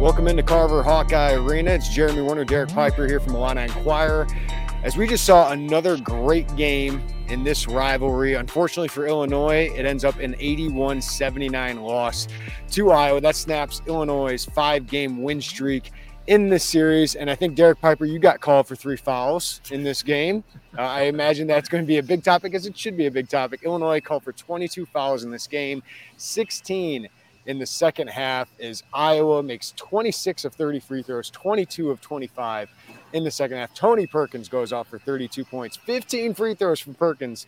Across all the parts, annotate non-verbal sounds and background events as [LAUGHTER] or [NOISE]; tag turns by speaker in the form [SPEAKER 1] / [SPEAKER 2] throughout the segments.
[SPEAKER 1] Welcome into Carver Hawkeye Arena. It's Jeremy Werner, Derek Piper here from Illini Inquirer. As we just saw another great game in this rivalry. Unfortunately for Illinois, it ends up an 81 79 loss to Iowa. That snaps Illinois' five game win streak in this series. And I think, Derek Piper, you got called for three fouls in this game. Uh, I imagine that's going to be a big topic, as it should be a big topic. Illinois called for 22 fouls in this game, 16 in the second half is Iowa makes 26 of 30 free throws, 22 of 25 in the second half. Tony Perkins goes off for 32 points, 15 free throws from Perkins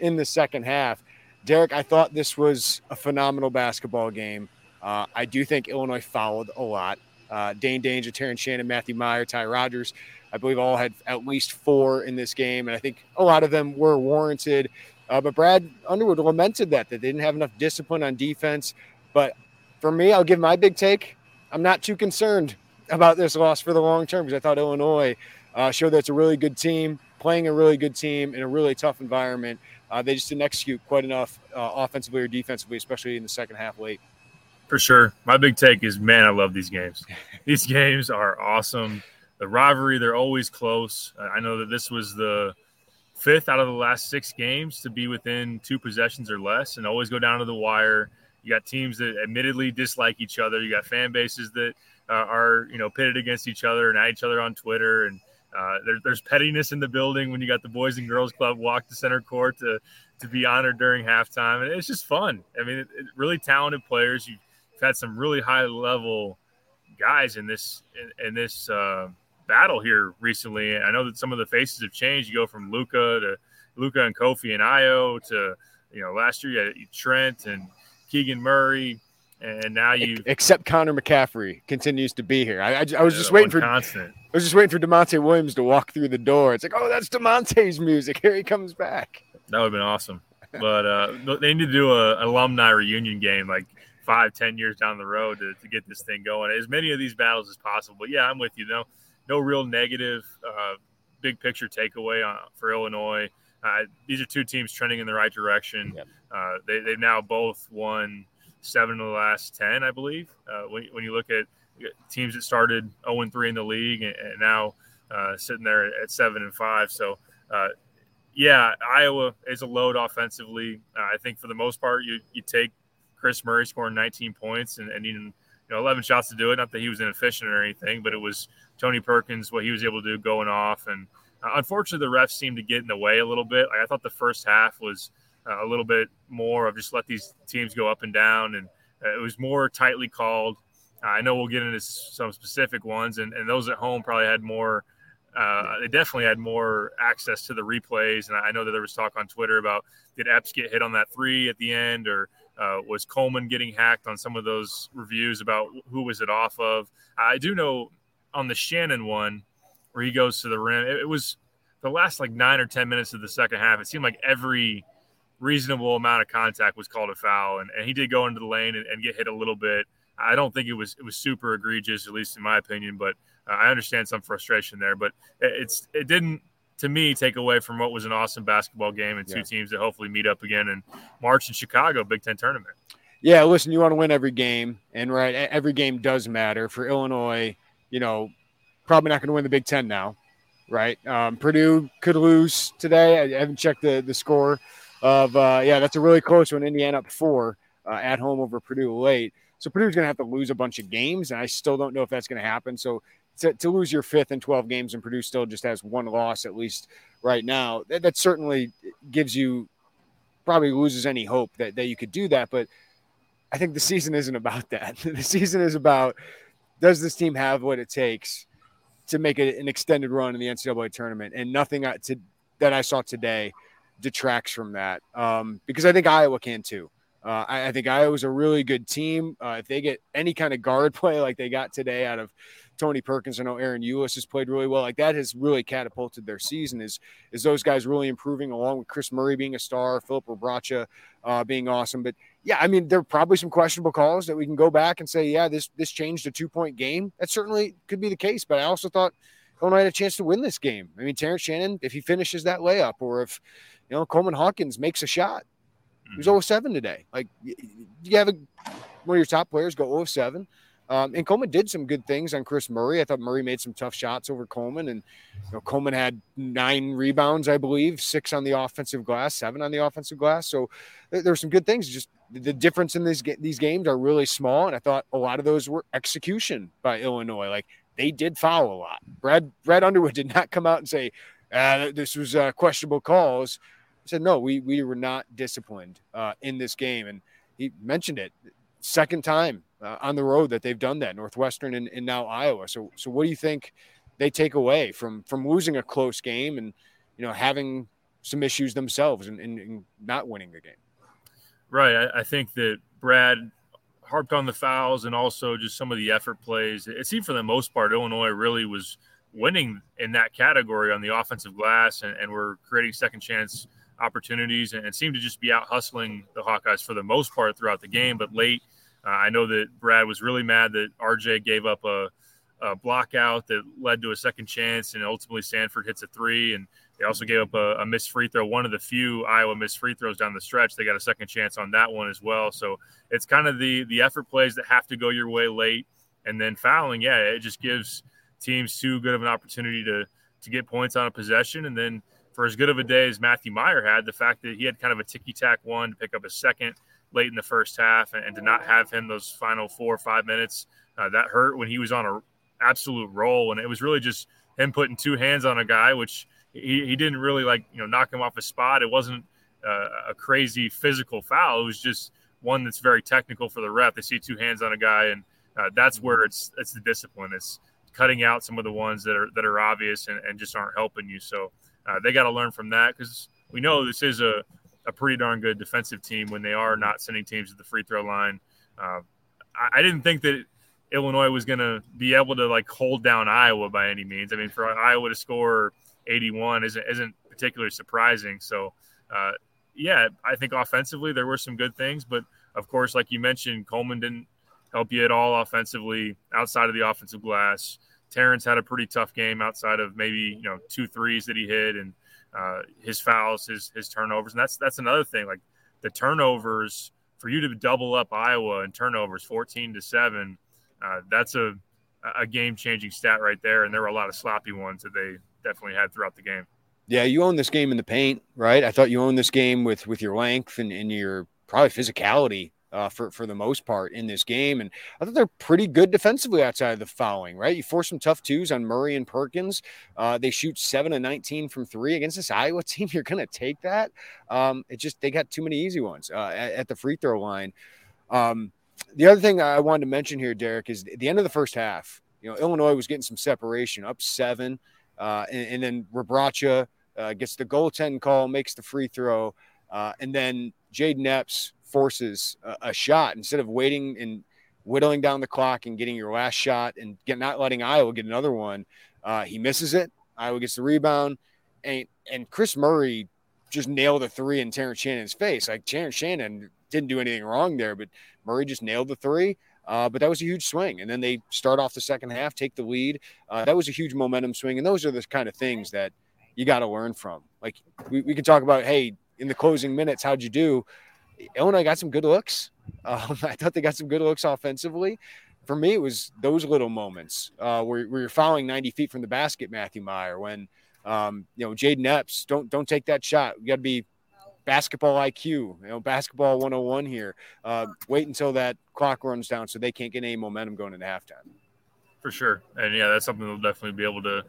[SPEAKER 1] in the second half. Derek, I thought this was a phenomenal basketball game. Uh, I do think Illinois fouled a lot. Uh, Dain Dainja, Terrence Shannon, Matthew Mayer, Ty Rodgers, I believe all had at least four in this game. And I think a lot of them were warranted. Uh, but Brad Underwood lamented that, that they didn't have enough discipline on defense. But for me, I'll give my big take. I'm not too concerned about this loss for the long term because I thought Illinois uh, showed that it's a really good team, playing a really good team in a really tough environment. Uh, they just didn't execute quite enough uh, offensively or defensively, especially in the second half late.
[SPEAKER 2] For sure. My big take is man, I love these games. [LAUGHS] these games are awesome. The rivalry, they're always close. I know that this was the fifth out of the last six games to be within two possessions or less and always go down to the wire. You got teams that admittedly dislike each other. You got fan bases that uh, are you know pitted against each other and at each other on Twitter. And uh, there, there's pettiness in the building when you got the Boys and Girls Club walk to center court to to be honored during halftime, and it's just fun. I mean, it, it, really talented players. You've had some really high level guys in this in, in this uh, battle here recently. I know that some of the faces have changed. You go from Luka to Luka and Kofi and Ayo to you know last year you had Trent and Keegan Murray, and now you
[SPEAKER 1] except Connor McCaffery continues to be here. I, I, I was just waiting for constant. I was just waiting for Da'Monte Williams to walk through the door. It's like, oh, that's Da'Monte's music. [LAUGHS] Here he comes back.
[SPEAKER 2] That would have been awesome. But uh, they need to do a, an alumni reunion game like five, ten years down the road to, to get this thing going. As many of these battles as possible. But yeah, I'm with you. No, no real negative, uh, big picture takeaway on, for Illinois. Uh, these are two teams trending in the right direction. Yep. Uh, they, they've now both won seven of the last 10, I believe. Uh, when, when you look at teams that started 0 3 in the league and, and now uh, sitting there at 7 and 5. So, uh, yeah, Iowa is a load offensively. Uh, I think for the most part, you, you take Kris Murray scoring 19 points and, and even you know 11 shots to do it. Not that he was inefficient or anything, but it was Tony Perkins what he was able to do going off. And unfortunately, the refs seemed to get in the way a little bit. Like, I thought the first half was uh, a little bit more of just let these teams go up and down, and uh, it was more tightly called. I know we'll get into some specific ones, and, and those at home probably had more. Uh, they definitely had more access to the replays, and I know that there was talk on Twitter about did Epps get hit on that three at the end, or uh, was Coleman getting hacked on some of those reviews about who was it off of? I do know on the Shannon one where he goes to the rim, it, it was the last like nine or ten minutes of the second half. It seemed like every reasonable amount of contact was called a foul, and, and he did go into the lane and, and, get hit a little bit. I don't think it was it was super egregious, at least in my opinion, but uh, I understand some frustration there. But it's it didn't to me take away from what was an awesome basketball game and two yeah. teams that hopefully meet up again in March in Chicago Big Ten tournament.
[SPEAKER 1] Yeah, listen, you want to win every game, and right, every game does matter for Illinois. You know, probably not going to win the Big Ten now, right? Um, Purdue could lose today. I haven't checked the the score of uh, yeah, that's a really close one. Indiana up four uh, at home over Purdue late. So Purdue's going to have to lose a bunch of games, and I still don't know if that's going to happen. So to, to, lose your fifth and 12 games, and Purdue still just has one loss at least right now, that, that certainly gives you probably loses any hope that, that you could do that. But I think the season isn't about [LAUGHS] that. the season is about does this team have what it takes to make a, an extended run in the NCAA tournament? And nothing to, that I saw today – detracts from that um, because I think Iowa can too. Uh, I, I, think Iowa's a really good team. Uh, if they get any kind of guard [LAUGHS] play like they got today out of Tony Perkins, I know Ahron Ulis has played really well. Like that has really catapulted their season. Is is those guys really improving along with Kris Murray being a star, Philip Rebraca uh, being awesome. But yeah, I mean there are probably some questionable calls that we can go back and say, yeah, this this changed a two point game. That certainly could be the case. But I also thought Illinois had a chance to win this game. I mean Terrence Shannon, if he finishes that layup, or if you know, Coleman Hawkins makes a shot. He was 0 7 today. Like, you have a, one of your top players go 0 7. Um, and Coleman did some good things on Kris Murray. I thought Murray made some tough shots over Coleman, and you know, Coleman had nine rebounds, I believe, six on the offensive glass, seven on the offensive glass. So there, there were some good things. Just the difference in these these games are really small, and I thought a lot of those were execution by Illinois. Like they did foul a lot. Brad Brad Underwood did not come out and say uh, this was uh, questionable calls. He said no, we we were not disciplined uh, in this game, and he mentioned it second time uh, on the road that they've done that Northwestern and, and, now Iowa. So so what do you think they take away from from losing a close game and you know having some issues themselves and, and, and not winning the game?
[SPEAKER 2] Right. I, I, think that Brad harped on the fouls and also just some of the effort plays. It seemed for the most part Illinois really was winning in that category on the offensive glass and, and we're creating second chance opportunities and, and seemed to just be out hustling the Hawkeyes for the most part throughout the game. But late uh, I know that Brad was really mad that RJ gave up a, a block out that led to a second chance, and ultimately Sandfort hits a three. And they also gave up a, a, missed free throw, one of the few Iowa missed free throws down the stretch. They got a second chance on that one as well. So it's kind of the the effort plays that have to go your way late, and then fouling. Yeah, it just gives teams too good of an opportunity to to get points on a possession, and then for as good of a day as Matthew Mayer had, the fact that he had kind of a ticky tack one to pick up a second late in the first half, and, and to not have him those final four or five minutes uh, that hurt when he was on a absolute roll, and it was really just him putting two hands on a guy, which he, he didn't really like you know knock him off a spot. It wasn't uh, a crazy physical foul. It was just one that's very technical for the ref. They see two hands on a guy, and uh, that's where it's it's the discipline. It's cutting out some of the ones that are that are obvious and, and just aren't helping you. So uh, they got to learn from that because we know this is a a pretty darn good defensive team when they are not sending teams to the free throw line. Uh, I, I, didn't think that Illinois was going to be able to like hold down Iowa by any means. I mean, for Iowa to score 81 isn't isn't particularly surprising. So, uh, yeah, I think offensively there were some good things, but of course, like you mentioned, Coleman didn't help you at all offensively outside of the offensive glass. Terrence had a pretty tough game outside of maybe you know two threes that he hit and uh, his fouls, his his turnovers, and that's that's another thing. Like the turnovers for you to double up Iowa and turnovers, fourteen to seven, uh, that's a a game changing stat right there. And there were a lot of sloppy ones that they definitely had throughout the game.
[SPEAKER 1] Yeah, you own this game in the paint, right? I thought you owned this game with with your length and, and your probably physicality uh, for for the most part in this game. And I thought they're pretty good defensively outside of the fouling. Right, you force some tough twos on Murray and Perkins. Uh, they shoot seven and nineteen from three against this Iowa [LAUGHS] team. You're going to take that. Um, it just they got too many easy ones uh, at, at, the free throw line. Um, the other thing I wanted to mention here, Derek, is at the end of the first half. You know, Illinois was getting some separation, up seven, uh, and, and, then Rebraca uh, gets the goaltend call, makes the free throw, uh, and then Jayden Epps forces a, a, shot instead of waiting and whittling down the clock and getting your last shot and get, not letting Iowa get another one. Uh, he misses it. Iowa gets the rebound, and and Kris Murray just nailed a three in Terrence Shannon's face. Like Terrence Shannon didn't do anything wrong there, but Murray just nailed the three. Uh, but that was a huge swing. And then they start off the second half, take the lead. Uh, that was a huge momentum swing. And those are the kind of things that you got to learn from. Like we, we talk about, hey, in the closing minutes, how'd you do? Illinois got some good looks. Um, [LAUGHS] I thought they got some good looks offensively. For me, it was those little moments uh, where, where, you're fouling 90 feet from the basket, Matthew Mayer. When um, you know Jayden Epps, don't don't take that shot. You got to be basketball IQ, you know, basketball 101 here. Uh, wait until that clock runs down so they can't get any momentum going into halftime.
[SPEAKER 2] For sure, and yeah, that's something they'll definitely be able to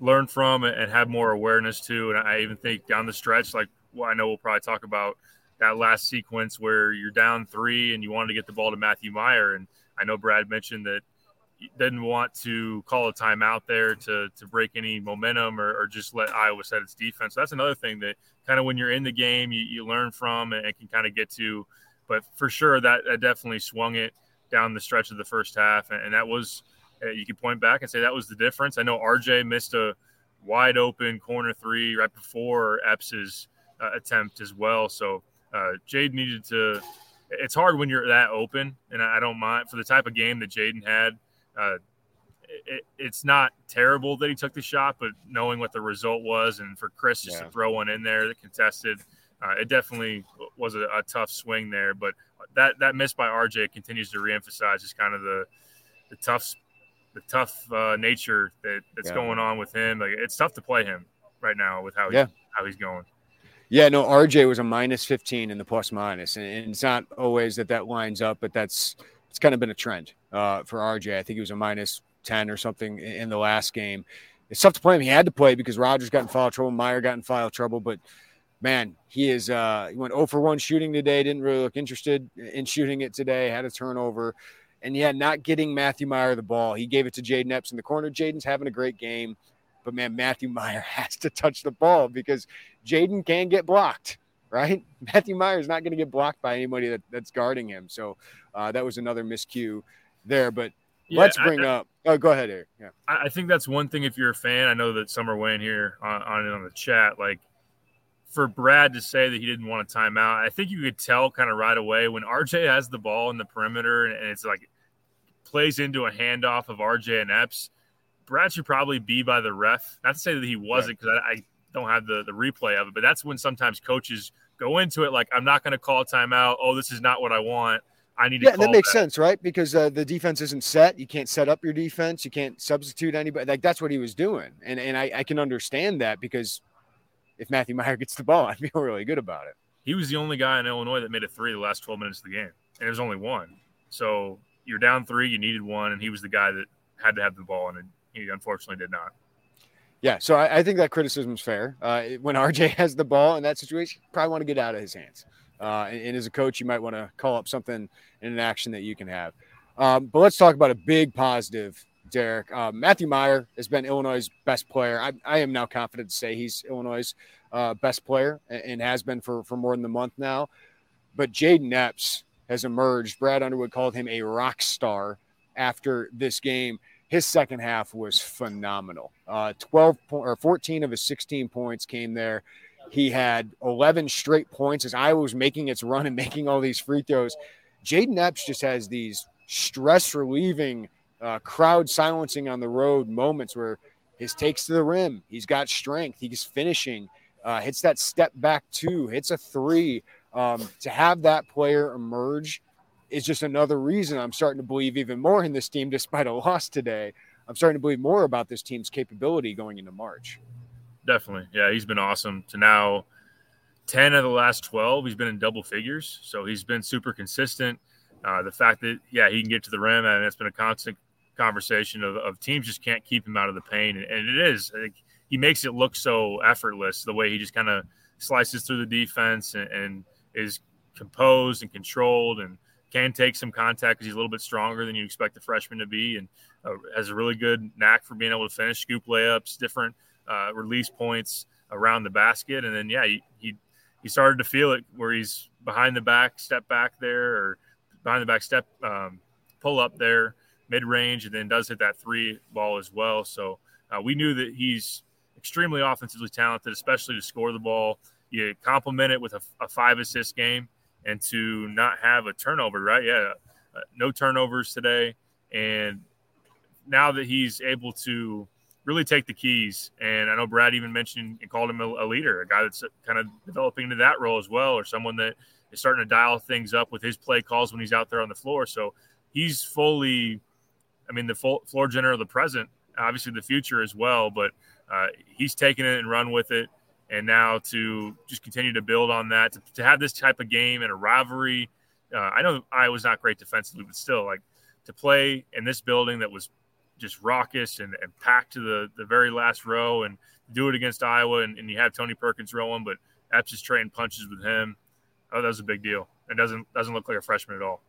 [SPEAKER 2] learn from and have more awareness to. And I even think down the stretch, like well, I know we'll probably talk about that last sequence where you're down three and you wanted to get the ball to Matthew Mayer. And I know Brad mentioned that he didn't want to call a timeout there to, to break any momentum or, or just let Iowa set its defense. So that's another thing that kind of when you're in the game, you, you learn from and can kind of get to. But for sure, that, that definitely swung it down the stretch of the first half. And, and that was, uh, you can point back and say that was the difference. I know RJ missed a wide open corner three right before Epps's uh, attempt as well. So uh, Jade needed to. It's hard when you're that open, and I don't mind for the type of game that Jayden had. Uh, it, it's not terrible that he took the shot, but knowing what the result was, and for Kris just yeah. to throw one in there that contested, uh, it definitely was a, a, tough swing there. But that that miss by RJ continues to reemphasize just kind of the the tough the tough uh, nature that that's yeah. going on with him. Like it's tough to play him right now with how yeah. he, how he's going.
[SPEAKER 1] Yeah, no, RJ was a minus 15 in the plus minus, and, and it's not always that that lines up, but that's it's kind of been a trend uh, for RJ. I think he was a minus 10 or something in the last game. It's tough to play him. He had to play because Rodgers got in foul trouble, Mayer got in foul trouble, but man, he is uh he went 0 for 1 shooting today, didn't really look interested in shooting it today, had a turnover. And yeah, not getting Matthew Mayer the ball. He gave it to Jayden Epps in the corner. Jayden's having a great game. But man, Matthew Mayer [LAUGHS] has to touch the ball because Jayden can get blocked, right? [LAUGHS] Matthew Mayer is not going to get blocked by anybody that, that's guarding him. So uh, that was another miscue there. But yeah, let's bring I, up. Oh, go ahead, Eric. Yeah,
[SPEAKER 2] I think that's one thing. If you're a fan, I know that some are weighing here on, on on the chat. Like for Brad to say that he didn't want a timeout, I think you could tell kind of right away when RJ has the ball in the perimeter and it's like plays into a handoff of RJ and Epps. Brad should probably be by the ref. Not to say that he wasn't because I, I, don't have the, the replay of it, but that's when sometimes coaches go into it like, I'm not going to call a timeout. Oh, this is not what I want. I need to.
[SPEAKER 1] Yeah, that makes that. sense, right? Because uh, the defense isn't set. You can't set up your defense. You can't substitute anybody. Like that's what he was doing, and and I, I can understand that because if Matthew Mayer gets the ball, [LAUGHS] I feel really good about it.
[SPEAKER 2] He was the only guy in Illinois that made a three the last 12 minutes of the game, and it was only one. So you're down three, you needed one, and he was the guy that had to have the ball, and he unfortunately did not.
[SPEAKER 1] Yeah, so I, I think that criticism is fair. Uh, when [LAUGHS] RJ has the ball in that situation, probably want to get out of his hands. Uh, and, and, as a coach, you might want to call up something in an action that you can have. Um, but let's talk about a big positive, Derek. Uh, Matthew Mayer has been Illinois' best player. I, I, am now confident to say he's Illinois' uh, best player and, and, has been for, for more than a month now. But Jayden Epps has emerged. Brad Underwood called him a rock star after this game. His second half was phenomenal. Uh, 12 po- or 14 of his 16 points came there. He had 11 straight points as Iowa was making its run and [LAUGHS] making all these free throws. Jayden Epps just has these stress relieving, uh, crowd silencing on the road moments where his takes to the rim, he's got strength, he's finishing, uh, hits that step back two, hits a three. Um, to have that player emerge is just another reason I'm starting to believe even more in this team, despite a [LAUGHS] loss today. I'm starting to believe more about this team's capability going into March.
[SPEAKER 2] Definitely. Yeah, he's been awesome to now 10 of the last 12. He's been in double figures. So he's been super consistent. Uh, the fact that, yeah, he can get to the rim, and it's been a constant conversation of, of teams just can't keep him out of the paint. And, and it is. he makes it look so effortless the way he just kind of slices through the defense and, and is composed and controlled and can take some contact because he's a little bit stronger than you expect a freshman to be and uh, has a really good knack for being able to finish scoop layups, different uh, release points around the basket. And then, yeah, he, he, he, started to feel it where he's behind the back, step back there, or behind the back step, um, pull up there, mid range, and then does hit that three ball as well. So uh, we knew that he's extremely offensively talented, especially to score the ball you complement it with a, a five assist game and to not have a turnover, right? Yeah, uh, no turnovers today. And now that he's able to really take the keys, and I know Brad even mentioned and called him a, a leader, a guy that's kind of developing into that role as well, or someone that is starting to dial things up with his play calls when he's out there on the floor. So he's fully, I mean, the full, floor general of the present, obviously the future as well, but uh, he's taken it and run with it and now to just continue to build on that, to, to have this type of game and a rivalry. Uh, I know I was not great defensively, but still, like to play in this building that was just raucous and, and packed to the, the very last row and do it against Iowa. And, and you have Tony Perkins rolling, but Epps is trading punches with him. Oh, that was a big deal. It doesn't doesn't look like a freshman at all.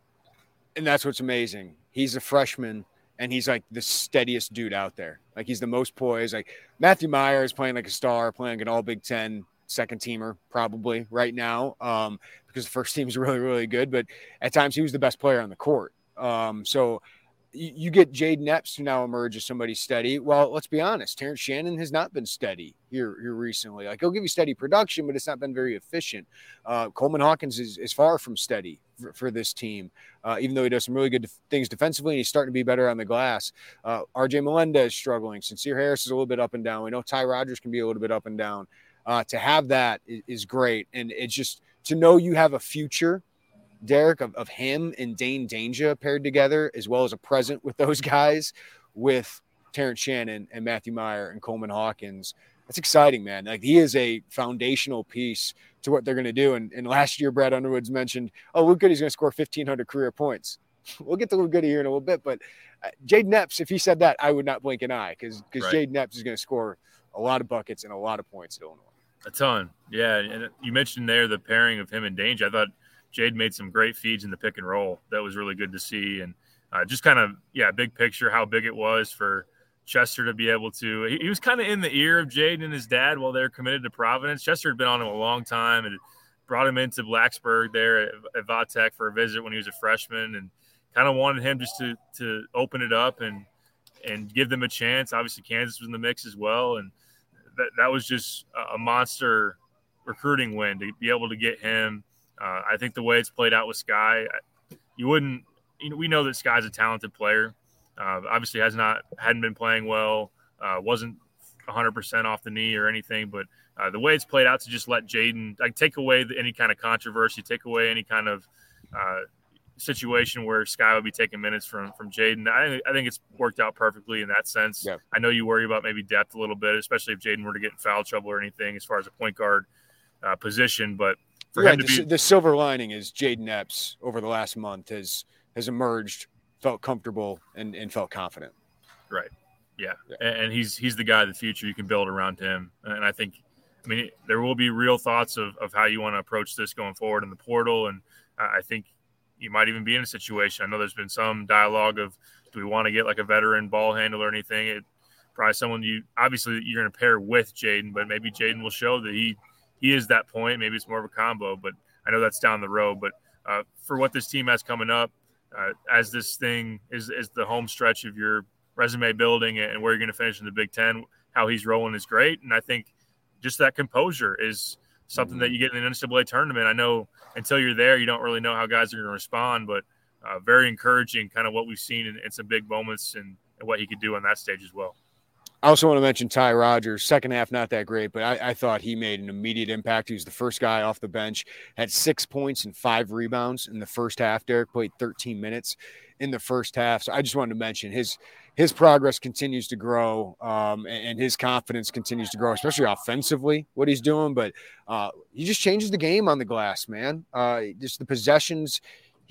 [SPEAKER 1] And that's what's amazing. He's a freshman and he's like the steadiest dude out there. Like he's the most poised. Like Matthew Mayer is playing like a star, playing an all Big Ten second teamer probably right now um, because the first [LAUGHS] team is really, really good. But at times he was the best player on the court. Um, so you, get Jayden Epps to now emerge as somebody steady. Well, let's be honest, Terrence Shannon has not been steady here, here recently. Like he'll give you steady production, but it's not been very efficient. Uh, Coleman Hawkins is, is far from steady for, for this team, uh, even though he does some really good things defensively and he's starting to be better on the glass. Uh, RJ Melendez is struggling. Sincere Harris is a little bit up and down. We know Ty Rodgers can be a little bit up and down. Uh, to have that is, is great. And it's just to know you have a future Derek, of, of him and Dain Dainja paired together, as well as a present with those [LAUGHS] guys, with Terrence Shannon and Matthew Mayer and Coleman Hawkins. That's exciting, man. Like he is a foundational piece to what they're going to do. And, and last year, Brad Underwood's mentioned, oh, Luke Goode's going to score 1,500 career points. [LAUGHS] we'll get to Luke Goode here in a little bit, but uh, Jayden Epps, if he said that, I would not blink an eye because because right. Jayden Epps is going to score a lot of buckets and a lot of points at Illinois.
[SPEAKER 2] A ton, yeah. And you mentioned there the pairing of him and Dainja. I thought Jade made some great feeds in the pick and roll. That was really good to see, and uh, just kind of yeah, big picture how big it was for Chester to be able to. He, he was kind of in the ear of Jade and his dad while they're committed to Providence. Chester had been on him a long time and brought him into Blacksburg there at, at Vatech for a visit when he was a freshman, and kind of wanted him just to to open it up and and give them a chance. Obviously, Kansas was in the mix as well, and that that was just a monster recruiting win to be able to get him uh, I think the way it's played out with Skyy, you wouldn't. You know, we know that Skyy's a talented player. Uh, obviously, has not hadn't been playing well. Uh, wasn't 100% off the knee or anything, but uh, the way it's played out to just let Jayden like take away the, any kind of controversy, take away any kind of uh, situation where Skyy would be taking minutes from from Jayden. I, I, think it's worked out perfectly in that sense. Yeah. I know you worry about maybe depth a little bit, especially if Jayden were to get in foul trouble or anything as far as a point guard uh, position, but
[SPEAKER 1] for right, him to the, be the silver lining is Jayden Epps over the last month has has emerged, felt comfortable, and and felt confident.
[SPEAKER 2] Right. Yeah. yeah. And he's he's the guy of the future. You can build around him, and I think. I mean, there will be real thoughts of, of how you want to approach this going forward in the portal. And I think you might even be in a situation. I know there's been some dialogue of do we want to get like a veteran ball handler or anything? It probably someone you obviously you're going to pair with Jayden, but maybe Jayden will show that he he is that point. Maybe it's more of a combo, but I know that's down the road. But uh, for what this team has coming up, uh, as this thing is, is the home stretch of your resume building and where you're going to finish in the Big Ten, how he's rolling is great. And I think just that composure is something that you get in the NCAA tournament. I know until you're there, you don't really know how guys are going to respond, but uh, very encouraging, kind of what we've seen in, in some big moments and, and what he could do on that stage as well.
[SPEAKER 1] I also want to mention Ty Rodgers. Second half, not that great, but I, I, thought he made an immediate impact. He was the first guy off the bench, had six points and five rebounds in the first half. Derek played 13 minutes in the first half. So I just wanted to mention his his progress continues to grow um, and, and, his confidence continues to grow, especially offensively, what he's doing. But uh, he just changes the game on the glass, man. Uh, just the possessions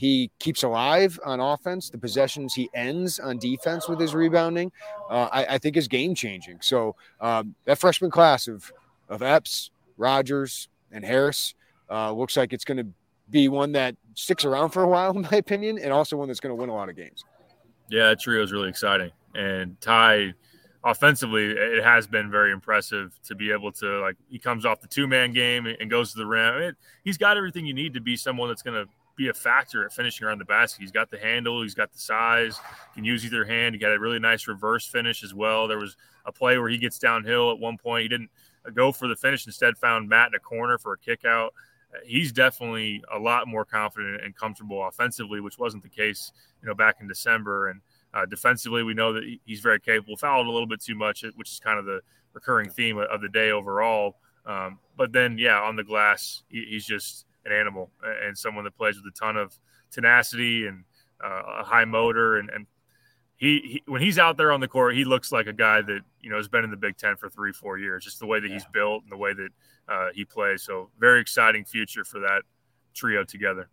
[SPEAKER 1] he keeps alive on offense. The possessions he ends on defense with his rebounding, uh, I, I, think is game changing. So um, that freshman class of of Epps, Rodgers, and Harris uh, looks like it's going to be one that sticks around for a while, [LAUGHS] in my opinion, and also one that's going to win a lot of games.
[SPEAKER 2] Yeah, that trio is really exciting, and Ty. Offensively, it has been very impressive to be able to like he comes off the two man game and goes to the rim. He's got everything you need to be someone that's going to be a factor at finishing around the basket. He's got the handle, he's got the size, can use either hand. He got a really nice reverse finish as well. There was a play where he gets downhill at one point. He didn't go for the finish, instead found Matt in a corner for a kick out. He's definitely a lot more confident and comfortable offensively, which wasn't the case, you know, back in December. And uh, defensively, we know that he's very capable. Fouled a little bit too much, which is kind of the recurring theme of the day overall. Um, but then, yeah, on the glass, he's just an animal and someone that plays with a ton of tenacity and uh, a high motor. And, and he, he, when he's out there on the court, he looks like a guy that you know has been in the Big Ten for three, four years. Just the way that yeah. he's built and the way that uh, he plays. So very exciting future for that trio together.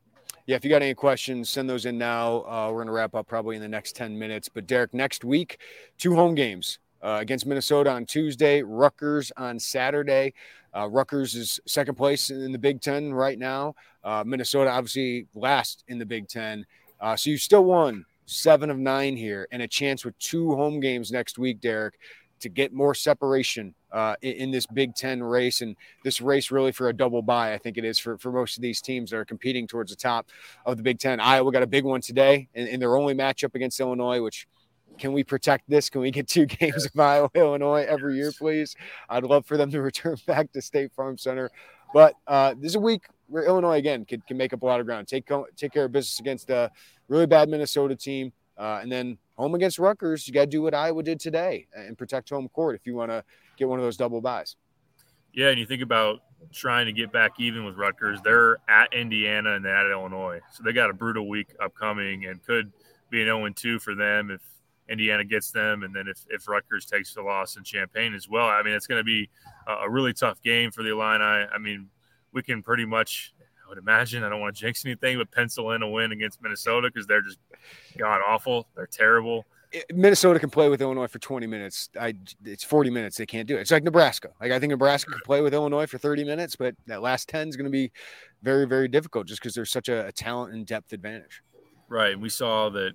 [SPEAKER 1] Yeah, if you got any questions, send those in now. Uh, we're going to wrap up probably in the next 10 minutes. But Derek, next week, two home games uh, against Minnesota on Tuesday, Rutgers on Saturday. Uh, Rutgers is second place in the Big Ten right now. Uh, Minnesota, obviously, last in the Big Ten. Uh, so you still won seven of nine here and a chance with two home games next week, Derek, to get more separation uh, in, in, this Big Ten race. And this race, really, for a double bye, I think it is for, for most of these teams that are competing towards the top of the Big Ten. Iowa got a big one today in, in their only matchup against Illinois, which – can we protect this? Can we get two [LAUGHS] games of Iowa, Illinois every year, please? I'd love for them to [LAUGHS] return back to State Farm Center. But uh, this is a week where Illinois again can, can make up a lot of ground. Take take care of business against a really bad Minnesota team, uh, and then home against Rutgers. You got to do what Iowa did today and protect home court if you want to get one of those double byes.
[SPEAKER 2] Yeah, and you think about trying to get back even with Rutgers. They're at Indiana and they're at Illinois, so they got a brutal week upcoming and could be an 0 2 for them if Indiana gets them, and then if, if Rutgers takes the loss in Champaign as well. I mean, it's going to be a, a really tough game for the Illini. I mean, we can pretty much, I would imagine, I don't want to jinx anything, but pencil in a win against Minnesota because they're just god awful. They're terrible.
[SPEAKER 1] Minnesota can play with Illinois for 20 minutes. I it's 40 minutes. They can't do it. It's like Nebraska. Like I think Nebraska can play with Illinois for 30 minutes, but that last 10 is going to be very, very difficult just because there's such a, a, talent and depth advantage.
[SPEAKER 2] Right. And we saw that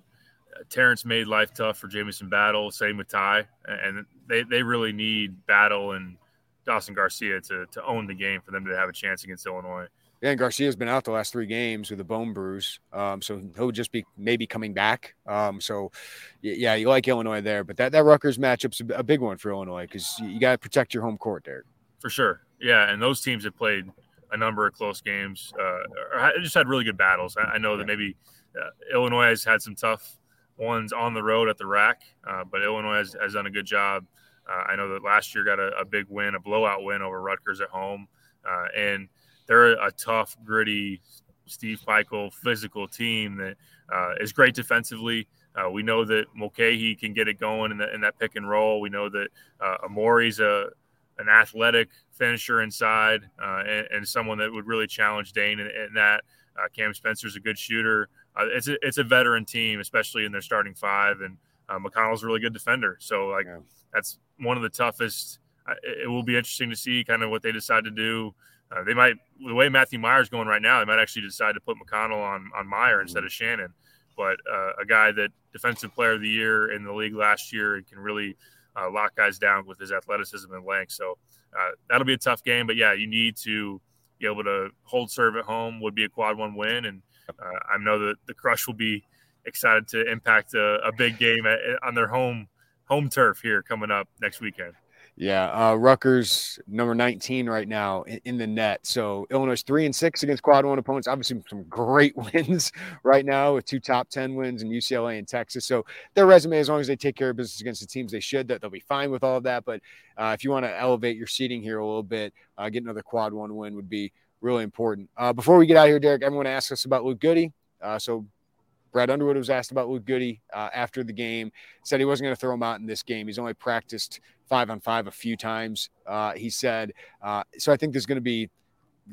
[SPEAKER 2] Terrence made life tough for Jamison Battle. Same with Ty, and they, they really need Battle and Dawson Garcia to to own the game for them to have a chance against Illinois.
[SPEAKER 1] Yeah, and Garcia's been out the last three games with a bone bruise, um, so he'll just be maybe coming back. Um, so, yeah, you like Illinois there, but that that Rutgers matchup's a big one for Illinois because you got to protect your home court, Derek.
[SPEAKER 2] For sure, yeah, and those teams have played a number of close games, uh, just had really good battles. I, I know that maybe uh, Illinois has had some tough ones on the road at the RAC. uh, but Illinois has, has, done a good job. Uh, I know that last year got a, a, big win, a blowout win over Rutgers at home, uh, and they're a tough, gritty, Steve Pikiell physical team that uh, is great defensively. Uh, we know that Mulcahy can get it going in, the, in, that pick and roll. We know that uh, Amori's a an athletic finisher inside and, and, someone that would really challenge Dain in, in that. Cam Spencer's a good shooter. Uh, it's a it's a veteran team, especially in their starting five, and uh, McConnell's a really good defender. So like yeah. that's one of the toughest. it will be interesting to see kind of what they decide to do uh, they might the way Matthew Mayer's going right now, they might actually decide to put McConnell on on Mayer instead of Shannon. But uh, a guy that defensive player of the year in the league last year and can really uh, lock guys down with his athleticism and length. So uh, that'll be a tough game. But yeah, you need to be able to hold serve at home. Would be a quad one win, and uh, I know that the Krush will be excited to impact a, a big game at, on their home home turf here coming up next weekend.
[SPEAKER 1] Yeah, uh, Rutgers number 19 right now in, in, the NET. So Illinois three and six against quad one opponents. Obviously, some great [LAUGHS] wins right now with two top 10 wins in UCLA and Texas. So their resume, as long as they take care of business against the teams they should, that they'll be fine with all of that. But uh, if you want to elevate your seating here a little bit, uh, get another quad one win would be really important. Uh, before we get out here, Derek, everyone asked us about Luke Goode. Uh, so Brad Underwood was asked about Luke Goode uh, after the game. Said he wasn't going to throw him out in this game. He's only practiced five on five a few times. Uh, he said, uh, so I think there's going to be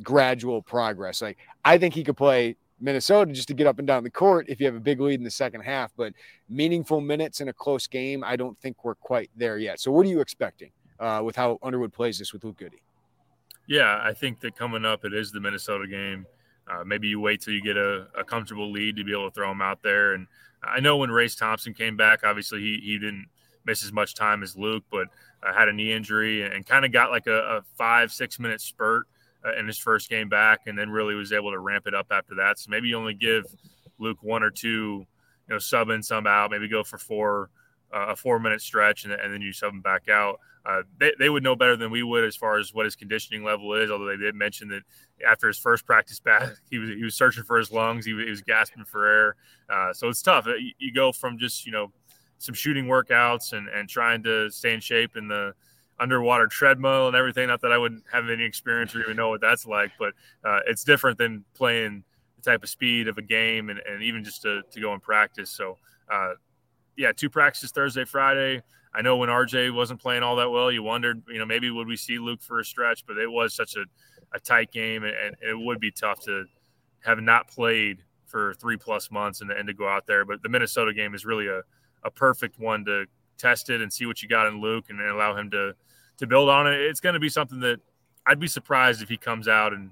[SPEAKER 1] gradual progress. Like I think he could play Minnesota just to get up and down the court if you have a big lead in the second half, but meaningful minutes in a close game, I don't think we're quite there yet. So what are you expecting uh, with how Underwood plays this with Luke Goode?
[SPEAKER 2] Yeah, I think that coming up, it is the Minnesota game. Uh, maybe you wait till you get a, a, comfortable lead to be able to throw him out there. And I know when Race Thompson came back, obviously he, he didn't miss as much time as Luke, but uh, had a knee injury and, and kind of got like a, a, five, six minute spurt uh, in his first game back and then really was able to ramp it up after that. So maybe you only give Luke one or two, you know, sub in, some out, maybe go for four, a four minute stretch and, and, then you sub him back out. Uh, they, they would know better than we would as far as what his conditioning level is. Although they did mention that after his first practice back, [LAUGHS] he was he was searching for his lungs. He, he was gasping for air. Uh, so it's tough. You, you, go from just you know some shooting workouts and and trying to stay in shape in the underwater treadmill and everything. Not that I wouldn't have any experience or even know what that's like, but uh, it's different than playing the type of speed of a game and, and even just to, to go and practice. So, uh, yeah, two practices Thursday, Friday. I know when RJ wasn't playing all that well, you wondered, you know, maybe would we see Luke for a stretch, but it was such a, a tight game and, and it would be tough to have not played for three plus months and, and to go out there. But the Minnesota game is really a, a perfect one to test it and see what you got in Luke and allow him to to build on it. It's going to be something that I'd be surprised if he comes out and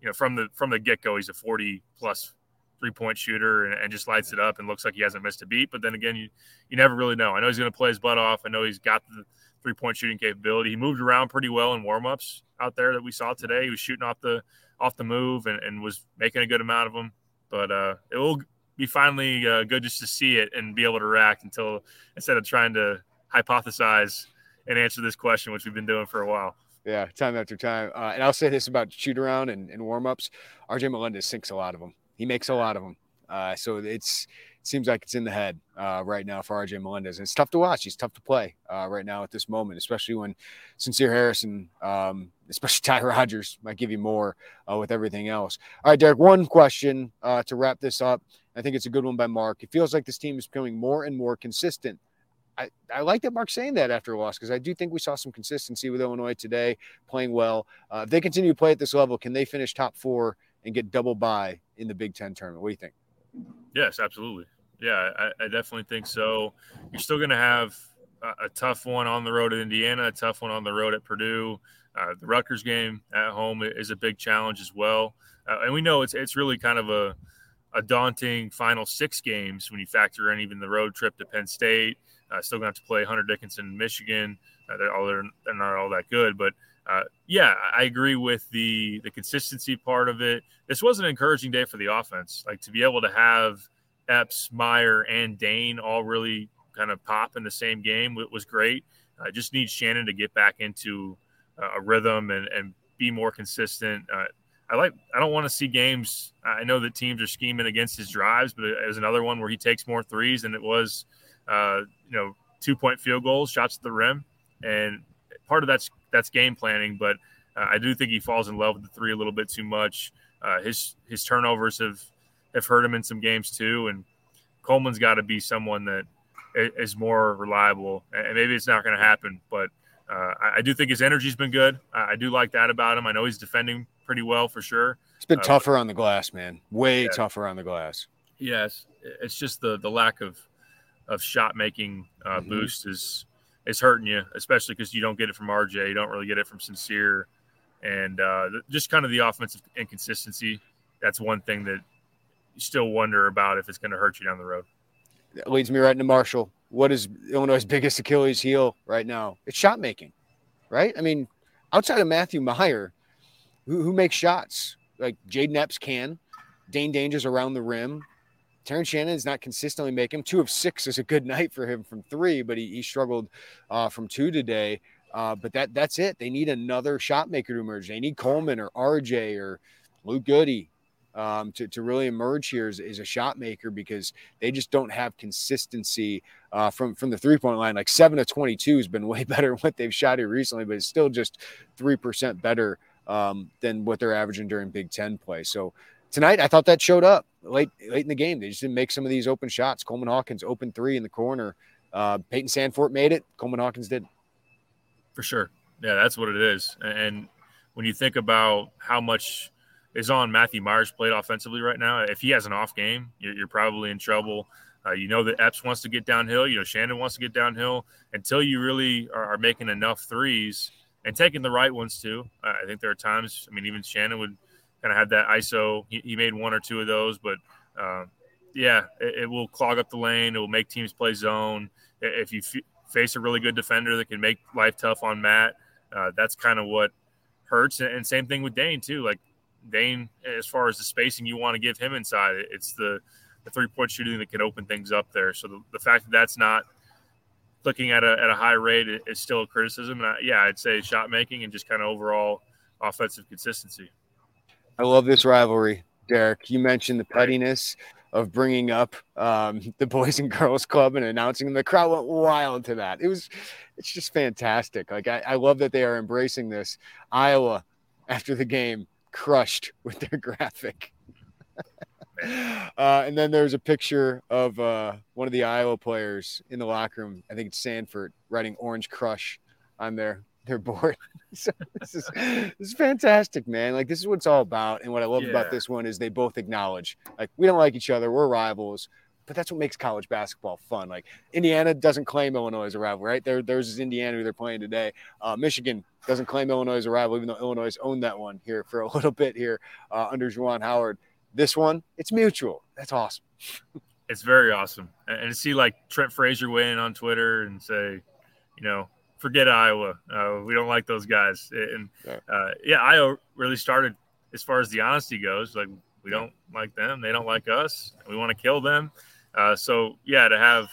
[SPEAKER 2] you know from the from the get go he's a 40 plus three point shooter and, and, just lights it up and looks like he hasn't missed a beat. But then again, you, you never really know. I know he's going to play his butt off. I know he's got the three point shooting capability. He moved around pretty well in warm ups out there that we saw today. He was shooting off the off the move and, and was making a good amount of them. But uh, it will be finally uh, good just to see it and be able to react until instead of trying to hypothesize and answer this question, which we've been doing for a while.
[SPEAKER 1] Yeah, time after time. Uh, and I'll say this about shoot around and, and warm ups RJ Melendez sinks a lot of them. He makes a lot of them. Uh, so it's seems like it's in the head uh, right now for RJ Melendez. And it's tough to watch. He's tough to play uh, right now at this moment, especially when Sincere Harrison, um, [LAUGHS] especially Ty Rodgers, might give you more uh, with everything else. All right, Derek, one question uh, to wrap this up. I think it's a good one by Mark. It feels like this team is becoming more and more consistent. I, I like that Mark's saying that after a loss because I do think we saw some consistency with Illinois today, playing well. Uh, if they continue to play at this level, can they finish top four and get double bye in the Big Ten tournament? What do you think?
[SPEAKER 2] Yes, absolutely. Yeah, I, I definitely think so. You're still going to have a, a, tough one on the road at Indiana, a tough one on the road at Purdue. Uh, the Rutgers game at home is a big challenge as well, uh, and we know it's it's really kind of a a daunting final six games when you factor in even the road trip to Penn State. Uh, still going to have to play Hunter Dickinson, Michigan. Uh, they're, all, they're, they're not all that good, but uh, yeah, I agree with the the consistency part of it. This was an encouraging day for the offense, like to be able to have Epps, Mayer, and Dain all really kind of pop in the same game It was great. I just need Shannon to get back into a rhythm and, and be more consistent. Uh, I like. I don't want to see games. I know that teams are scheming against his drives, but as another one where he takes more threes than it was, uh, you know, two point field goals, shots at the rim, and part of that's that's game planning. But uh, I do think he falls in love with the three a little bit too much. Uh, his his turnovers have have hurt him in some games too. And Coleman's got to be someone that is more reliable. And maybe it's not going to happen, but uh, I, do think his energy's been good. I, do like that about him. I know he's defending pretty well for sure.
[SPEAKER 1] It's been uh, tougher on the glass, man. Way yeah. tougher on the glass.
[SPEAKER 2] Yes, it's just the the lack of of shot making uh, mm-hmm. boost is is hurting you, especially because you don't get it from RJ. You don't really get it from Sincere, and uh, just kind of the offensive inconsistency. That's one thing that you still wonder about if it's going to hurt you down the road.
[SPEAKER 1] That leads me right into Marshall. What is Illinois' biggest Achilles heel right now? It's shot making, right? I mean, outside of Matthew Mayer, who, who makes shots like Jayden Epps can, Dain Dainja's around the rim. Terrence Shannon is not consistently making two of six is a good [LAUGHS] night for him from three, but he, he struggled uh, from two today. Uh, but that that's it. They need another shot maker to emerge. They need Coleman or RJ or Luke Goode um, to, to really emerge here as, as, a shot maker because they just don't have consistency uh, from from the three point line. Like seven of twenty two has been [LAUGHS] way better than what they've shot here recently, but it's still just three percent better um, than what they're averaging during Big Ten play. So tonight, I thought that showed up late late in the game. They just didn't make some of these open shots. Coleman Hawkins open three in the corner. Uh, Payton Sandfort made it. Coleman Hawkins did.
[SPEAKER 2] For sure. Yeah, that's what it is. And when you think about how much is on Matthew Mayer's plate offensively right now. If he has an off game, you're, you're probably in trouble. Uh, you know that Epps wants to get downhill. You know Shannon wants to get downhill. Until you really are, are making enough threes and taking the right ones too. I think there are times. I mean, even Shannon would kind of have that ISO. He, he, made one or two of those, but uh, yeah, it, it, will clog up the lane. It will make teams play zone. If you f- face a really good defender that can make life tough on Matt, uh, that's kind of what hurts. And, and same thing with Dain too. Like Dain, as far as the spacing you want to give him inside, it's the, the three point shooting that can open things up there. So the, the fact that that's not looking at a, at a high rate is still a criticism. And I, yeah, I'd say shot making and just kind of overall offensive consistency.
[SPEAKER 1] I love this rivalry, Derek. You mentioned the pettiness of bringing up um, [LAUGHS] the Boys and Girls Club and announcing them. The crowd went wild to that. It was, it's just fantastic. Like I, I love that they are embracing this. Iowa after the game crushed [LAUGHS] with their graphic. uh, and then there's a picture of uh, one of the Iowa players in the locker room. I think it's Sandfort writing "Orange Krush" on their their board. [LAUGHS] so this is this is fantastic, man. Like this is what it's all about. And what I love yeah. about this one is they both acknowledge like we don't like each other, we're rivals, but that's what makes college basketball fun. Like Indiana doesn't claim Illinois as a rival, right? There, there's is Indiana who they're playing today. Uh, Michigan doesn't claim Illinois as a rival, even though Illinois owned that one here for a [LAUGHS] little bit here uh, under Juwan Howard. This one, it's mutual. That's awesome.
[SPEAKER 2] it's very awesome, and to see like Trent Frazier weigh in on Twitter and say, you know, forget Iowa. Uh, we don't like those guys. And uh, yeah, Iowa really started as far as the honesty goes. Like we don't like them, they don't like us. We want to kill them. Uh, so yeah, to have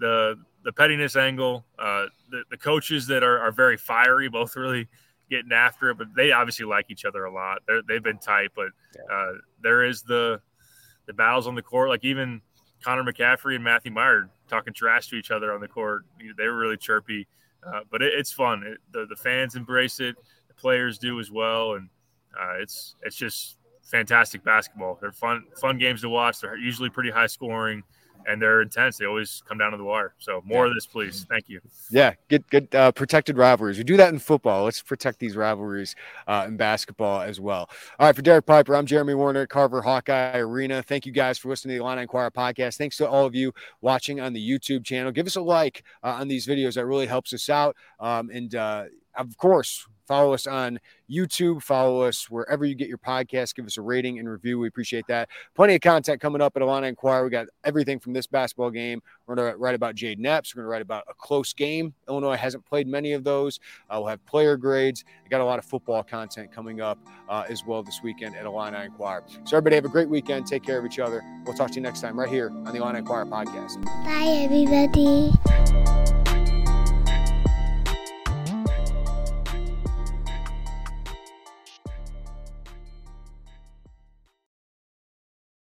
[SPEAKER 2] the the pettiness angle, uh, the, the coaches that are, are very fiery, both really getting after it, but they obviously like each other a lot. they have been tight, but uh, there is the the battles on the court. Like even Connor McCaffery and Matthew Mayer talking trash to each other on the court. They were really chirpy, uh, but it, it's fun. It, the, the fans embrace it, the players do as well, and uh, it's it's just fantastic basketball. They're fun fun games to watch. They're usually pretty high scoring and they're intense. They always come down to the wire. So more yeah. of this, please. Thank you.
[SPEAKER 1] Yeah, get get uh, protected rivalries. We do that in football. Let's protect these rivalries uh, in basketball as well. All right, for Derek Piper, I'm Jeremy Werner, Carver Hawkeye Arena. Thank you guys for listening to the Illini Inquirer podcast. Thanks to all of you watching on the YouTube channel. Give us a like uh, on these videos. That really helps us out. Um, and uh, of course, Follow us on YouTube. Follow us wherever you get your podcast. Give us a rating and review. We appreciate that. Plenty of content coming up at Illini Inquirer. We got everything from this basketball game. We're going to write about Jayden Epps. We're going to write about a close game. Illinois hasn't played many of those. Uh, we'll have player grades. We got a lot of football content coming up uh, as well this weekend at Illini Inquirer. So everybody have a great weekend. Take care of each other. We'll talk to you next time right here on the Illini Inquirer podcast.
[SPEAKER 3] Bye, everybody.